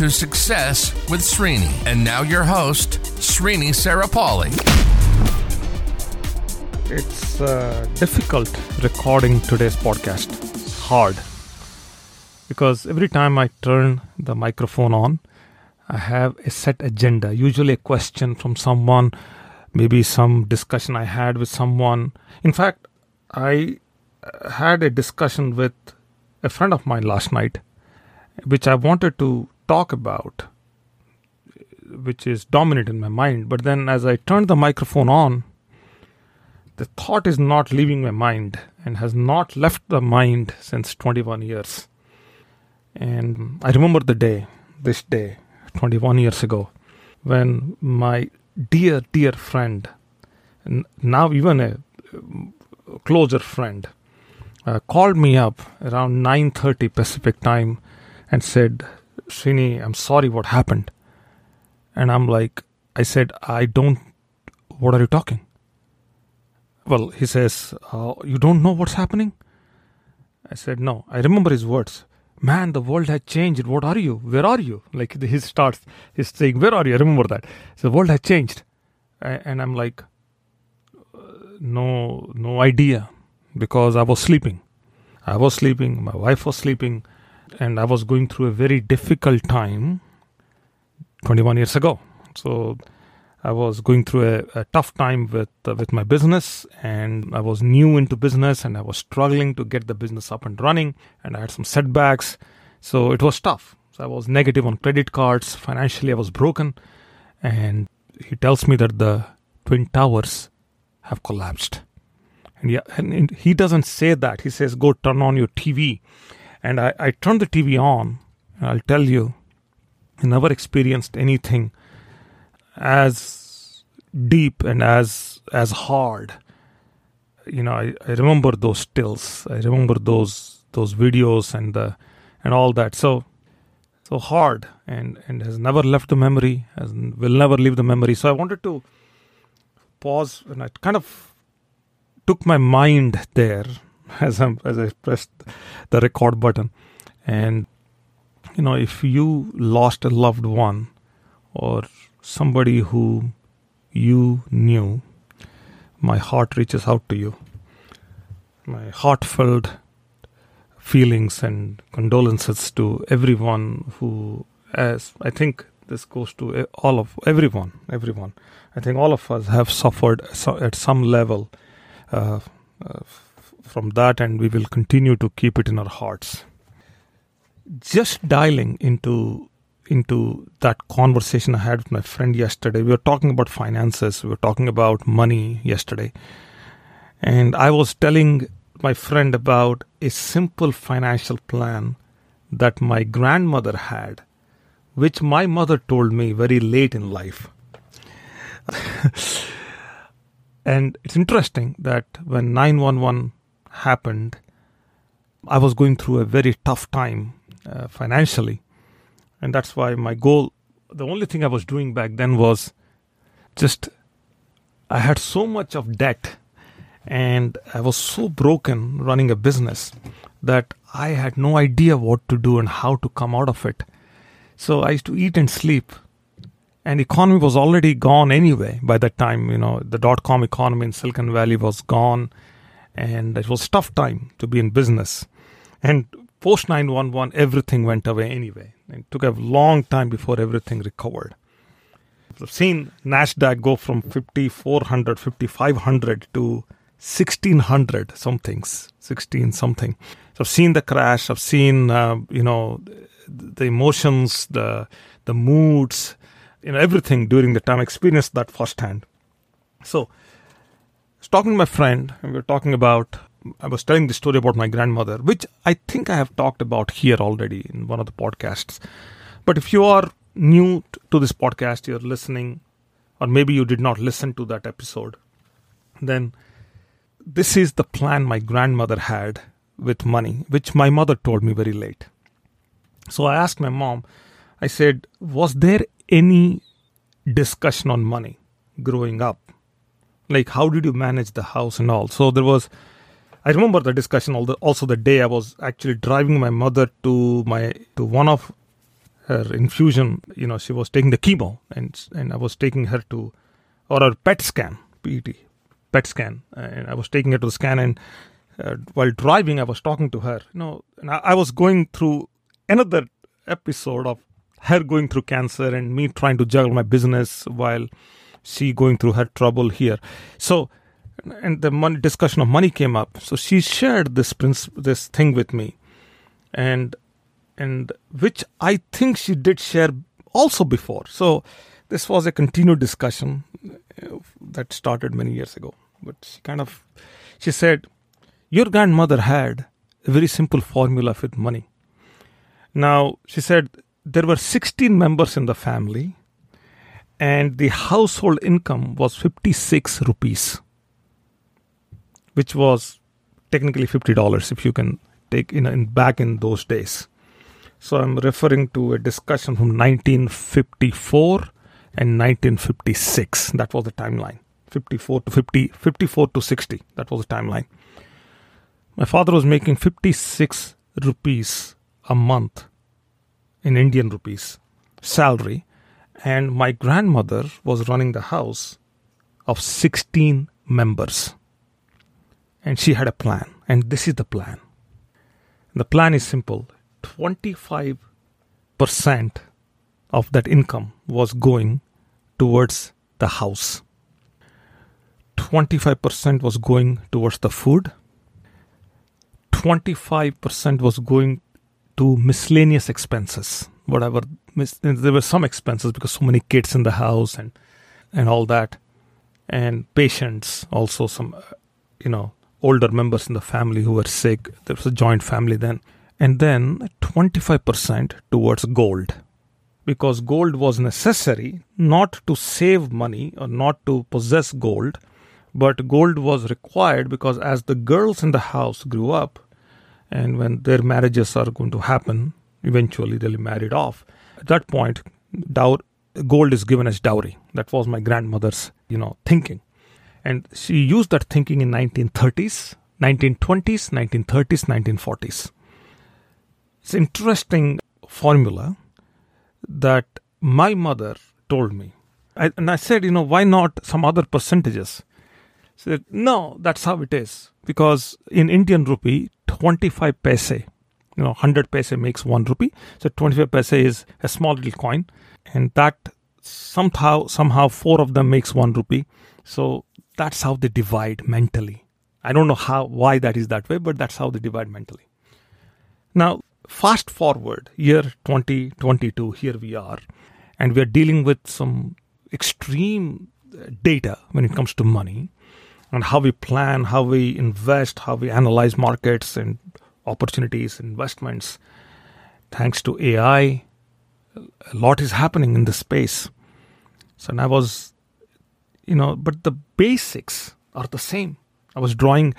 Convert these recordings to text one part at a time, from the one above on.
to Success with Srini. And now your host, Srini Sarapalli. It's uh, difficult recording today's podcast. It's hard because every time I turn the microphone on, I have a set agenda, usually a question from someone, maybe some discussion I had with someone. In fact, I uh, had a discussion with a friend of mine last night, which I wanted to talk about, which is dominant in my mind. But then as I turned the microphone on, the thought is not leaving my mind and has not left the mind since 21 years. And I remember the day, this day, 21 years ago, when my dear, dear friend, now even a closer friend, uh, called me up around 9:30 Pacific time and said, "Srini, I'm sorry what happened." And I'm like, I said, "I don't. What are you talking?" Well, he says, uh, "You don't know what's happening." I said, "No." I remember his words man, the world has changed. What are you? Where are you? Like he starts, he's saying, where are you? I remember that. So the world has changed. And I'm like, uh, no, no idea because I was sleeping. I was sleeping. My wife was sleeping. And I was going through a very difficult time 21 years ago. So I was going through a, a tough time with uh, with my business, and I was new into business, and I was struggling to get the business up and running, and I had some setbacks, so it was tough. So I was negative on credit cards. Financially, I was broken, and he tells me that the twin towers have collapsed, and yeah, and he doesn't say that. He says, "Go turn on your TV," and I, I turned the TV on, and I'll tell you, I never experienced anything as deep and as as hard. You know I, I remember those stills. I remember those those videos and the and all that. So so hard and and has never left the memory and will never leave the memory. So i wanted to pause and i kind of took my mind there as i as i pressed the record button and you know if you lost a loved one or somebody who you knew, my heart reaches out to you. My heartfelt feelings and condolences to everyone who, as I think this goes to all of everyone, everyone. I think all of us have suffered at some level uh, from that, and we will continue to keep it in our hearts. Just dialing into into that conversation I had with my friend yesterday. We were talking about finances, we were talking about money yesterday. And I was telling my friend about a simple financial plan that my grandmother had, which my mother told me very late in life. and it's interesting that when 911 happened, I was going through a very tough time uh, financially. And that's why my goal the only thing i was doing back then was just i had so much of debt and i was so broken running a business that i had no idea what to do and how to come out of it. So i used to eat and sleep. And economy was already gone anyway by that time you know the dot com economy in silicon valley was gone and it was tough time to be in business and post 911 everything went away anyway it took a long time before everything recovered. I've seen NASDAQ go from 5,400, 5,500 to 1,600 somethings, 16 something. So I've seen the crash. I've seen, uh, you know, the emotions, the the moods, you know, everything during the time. I experienced that firsthand. So talking to my friend, and we were talking about I was telling the story about my grandmother, which I think I have talked about here already in one of the podcasts. But if you are new to this podcast, you're listening, or maybe you did not listen to that episode, then this is the plan my grandmother had with money, which my mother told me very late. So I asked my mom, I said, Was there any discussion on money growing up? Like, how did you manage the house and all? So there was, I remember the discussion also the day I was actually driving my mother to my to one of her infusion. You know, she was taking the chemo, and and I was taking her to, or her PET scan, PET, PET scan, and I was taking her to the scan. And uh, while driving, I was talking to her. You know, and I, I was going through another episode of her going through cancer and me trying to juggle my business while she going through her trouble here. So, and the money, discussion of money came up. So she shared this prince, this thing with me, and and which I think she did share also before. So this was a continued discussion uh, that started many years ago. But she kind of she said, your grandmother had a very simple formula with money. Now she said there were 16 members in the family and the household income was 56 rupees which was technically $50 if you can take in, in back in those days. So i'm referring to a discussion from 1954 and 1956 that was the timeline. 54 to 50 54 to 60 that was the timeline. My father was making 56 rupees a month in indian rupees salary and my grandmother was running the house of 16 members. And she had a plan. And this is the plan. The plan is simple 25% of that income was going towards the house, 25% was going towards the food, 25% was going to miscellaneous expenses whatever there were some expenses because so many kids in the house and and all that. And patients also some uh, you know older members in the family who were sick. There was a joint family then. And then 25% towards gold. Because gold was necessary not to save money or not to possess gold but gold was required because as the girls in the house grew up and when their marriages are going to happen Eventually, they'll be married off. At that point, dow- gold is given as dowry. That was my grandmother's, you know, thinking. And she used that thinking in 1930s, 1920s, 1930s, 1940s. It's interesting formula that my mother told me. I, and I said, you know, why not some other percentages? She said, no, that's how it is. Because in Indian rupee, 25 paise you know 100 paise makes 1 rupee. So 25 paise is a small little coin. And that somehow somehow four of them makes 1 rupee. So that's how they divide mentally. I don't know how why that is that way but that's how they divide mentally. Now fast forward year 2022 here we are. And we are dealing with some extreme uh, data when it comes to money and how we plan how we invest how we analyze markets and opportunities, investments. Thanks to AI, a lot is happening in this space. So, and I was, you know, but the basics are the same. I was drawing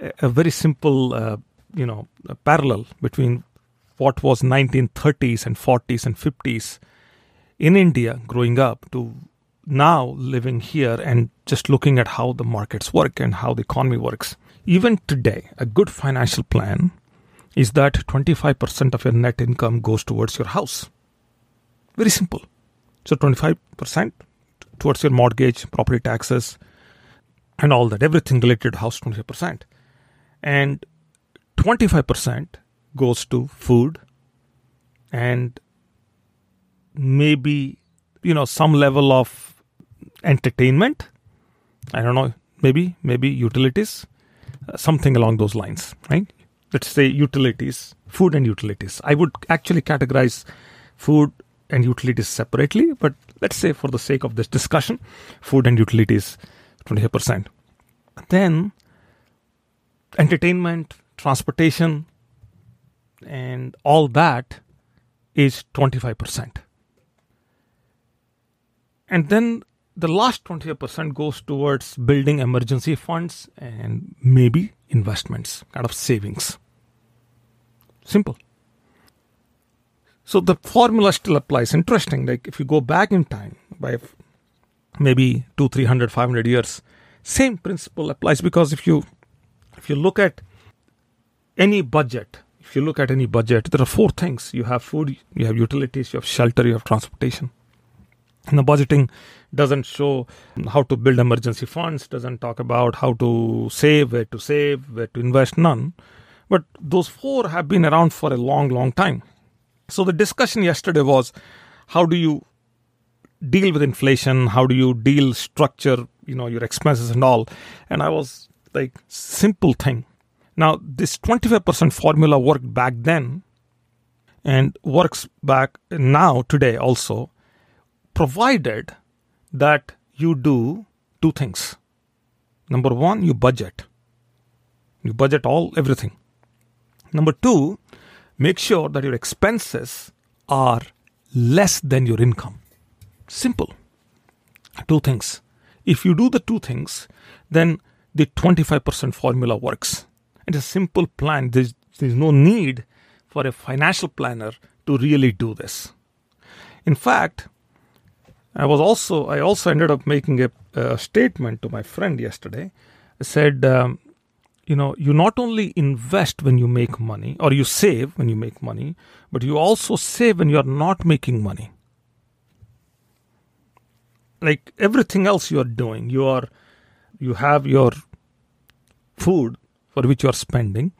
a, a very simple, uh, you know, parallel between what was 1930s and 40s and 50s in India growing up to now living here and just looking at how the markets work and how the economy works. Even today, a good financial plan is that 25% of your net income goes towards your house. Very simple. So 25% towards your mortgage, property taxes, and all that, everything related to house, 25%. And 25% goes to food and maybe, you know, some level of entertainment. I don't know, maybe, maybe utilities, uh, something along those lines, right? Let's say utilities, food and utilities. I would actually categorize food and utilities separately, but let's say for the sake of this discussion, food and utilities 25%. Then entertainment, transportation, and all that is 25%. And then the last 25% goes towards building emergency funds and maybe investments, kind of savings. Simple. So the formula still applies. Interesting. Like if you go back in time by maybe two, three hundred, five hundred years, same principle applies because if you if you look at any budget, if you look at any budget, there are four things. You have food, you have utilities, you have shelter, you have transportation. And the budgeting doesn't show how to build emergency funds, doesn't talk about how to save, where to save, where to invest, none. But those four have been around for a long, long time. So the discussion yesterday was how do you deal with inflation? How do you deal structure, you know, your expenses and all? And I was like, simple thing. Now, this 25% formula worked back then and works back now, today also, provided that you do two things. Number one, you budget. You budget all, everything. Number two, make sure that your expenses are less than your income. Simple. Two things. If you do the two things, then the 25% formula works. It's a simple plan. There's, there's no need for a financial planner to really do this. In fact, I was also I also ended up making a, a statement to my friend yesterday. I said, um, you know, you not only invest when you make money or you save when you make money, but you also save when you are not making money. Like everything else you are doing, you are you have your food for which you are spending,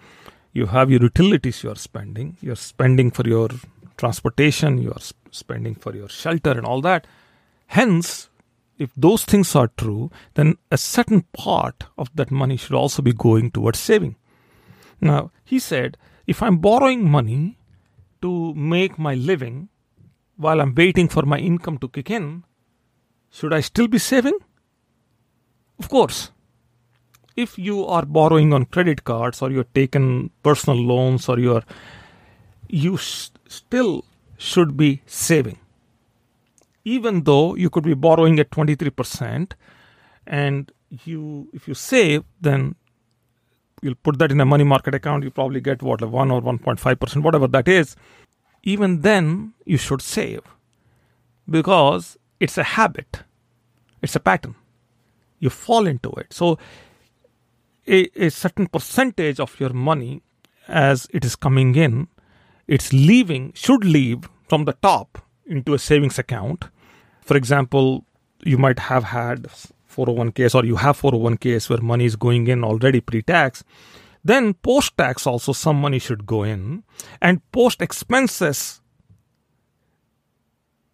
you have your utilities you are spending, you're spending for your transportation, you are spending for your shelter and all that. Hence, if those things are true, then a certain part of that money should also be going towards saving. Now, he said, if I'm borrowing money to make my living while I'm waiting for my income to kick in, should I still be saving? Of course. If you are borrowing on credit cards or you're taking personal loans or you're you still should be saving even though you could be borrowing at 23% and you if you save then you'll put that in a money market account you probably get what like 1 or 1.5% whatever that is. Even then you should save because it's a habit. It's a pattern. You fall into it. So a, a certain percentage of your money as it is coming in it's leaving should leave from the top into a savings account for example, you might have had 401ks or you have 401ks where money is going in already pre-tax. Then post-tax also some money should go in and post expenses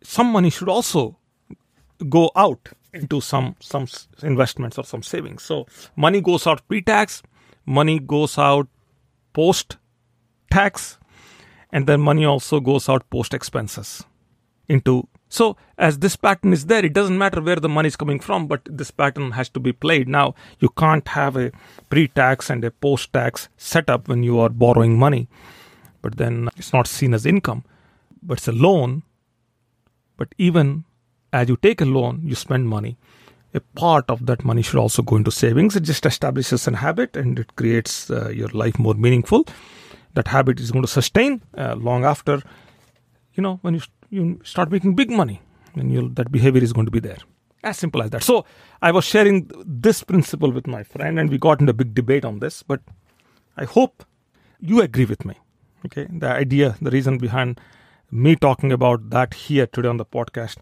some money should also go out into some some investments or some savings. So money goes out pre-tax, money goes out post-tax, and then money also goes out post expenses into so, as this pattern is there, it doesn't matter where the money is coming from, but this pattern has to be played. Now, you can't have a pre tax and a post tax setup when you are borrowing money, but then it's not seen as income, but it's a loan. But even as you take a loan, you spend money. A part of that money should also go into savings. It just establishes a habit and it creates uh, your life more meaningful. That habit is going to sustain uh, long after, you know, when you you start making big money and that behavior is going to be there. As simple as that. So I was sharing this principle with my friend and we got into a big debate on this, but I hope you agree with me. Okay. The idea, the reason behind me talking about that here today on the podcast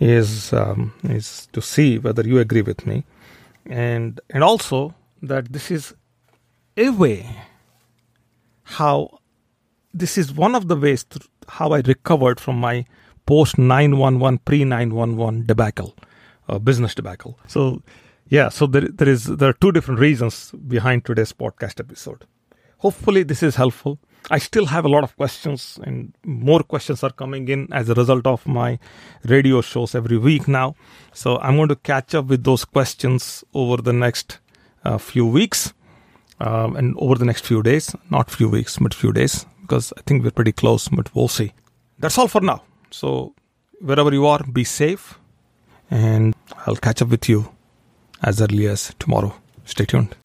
is um, is to see whether you agree with me and and also that this is a way how this is one of the ways how I recovered from my post 911 pre 911 debacle, uh, business debacle. So, yeah, so there, there is there are two different reasons behind today's podcast episode. Hopefully, this is helpful. I still have a lot of questions, and more questions are coming in as a result of my radio shows every week now. So, I'm going to catch up with those questions over the next uh, few weeks um, and over the next few days. Not few weeks, but few days because I think we're pretty close, but we'll see. That's all for now. So, wherever you are, be safe and I'll catch up with you as early as tomorrow. Stay tuned.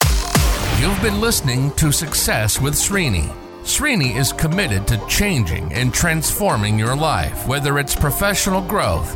You've been listening to Success with Srini. Srini is committed to changing and transforming your life, whether it's professional growth,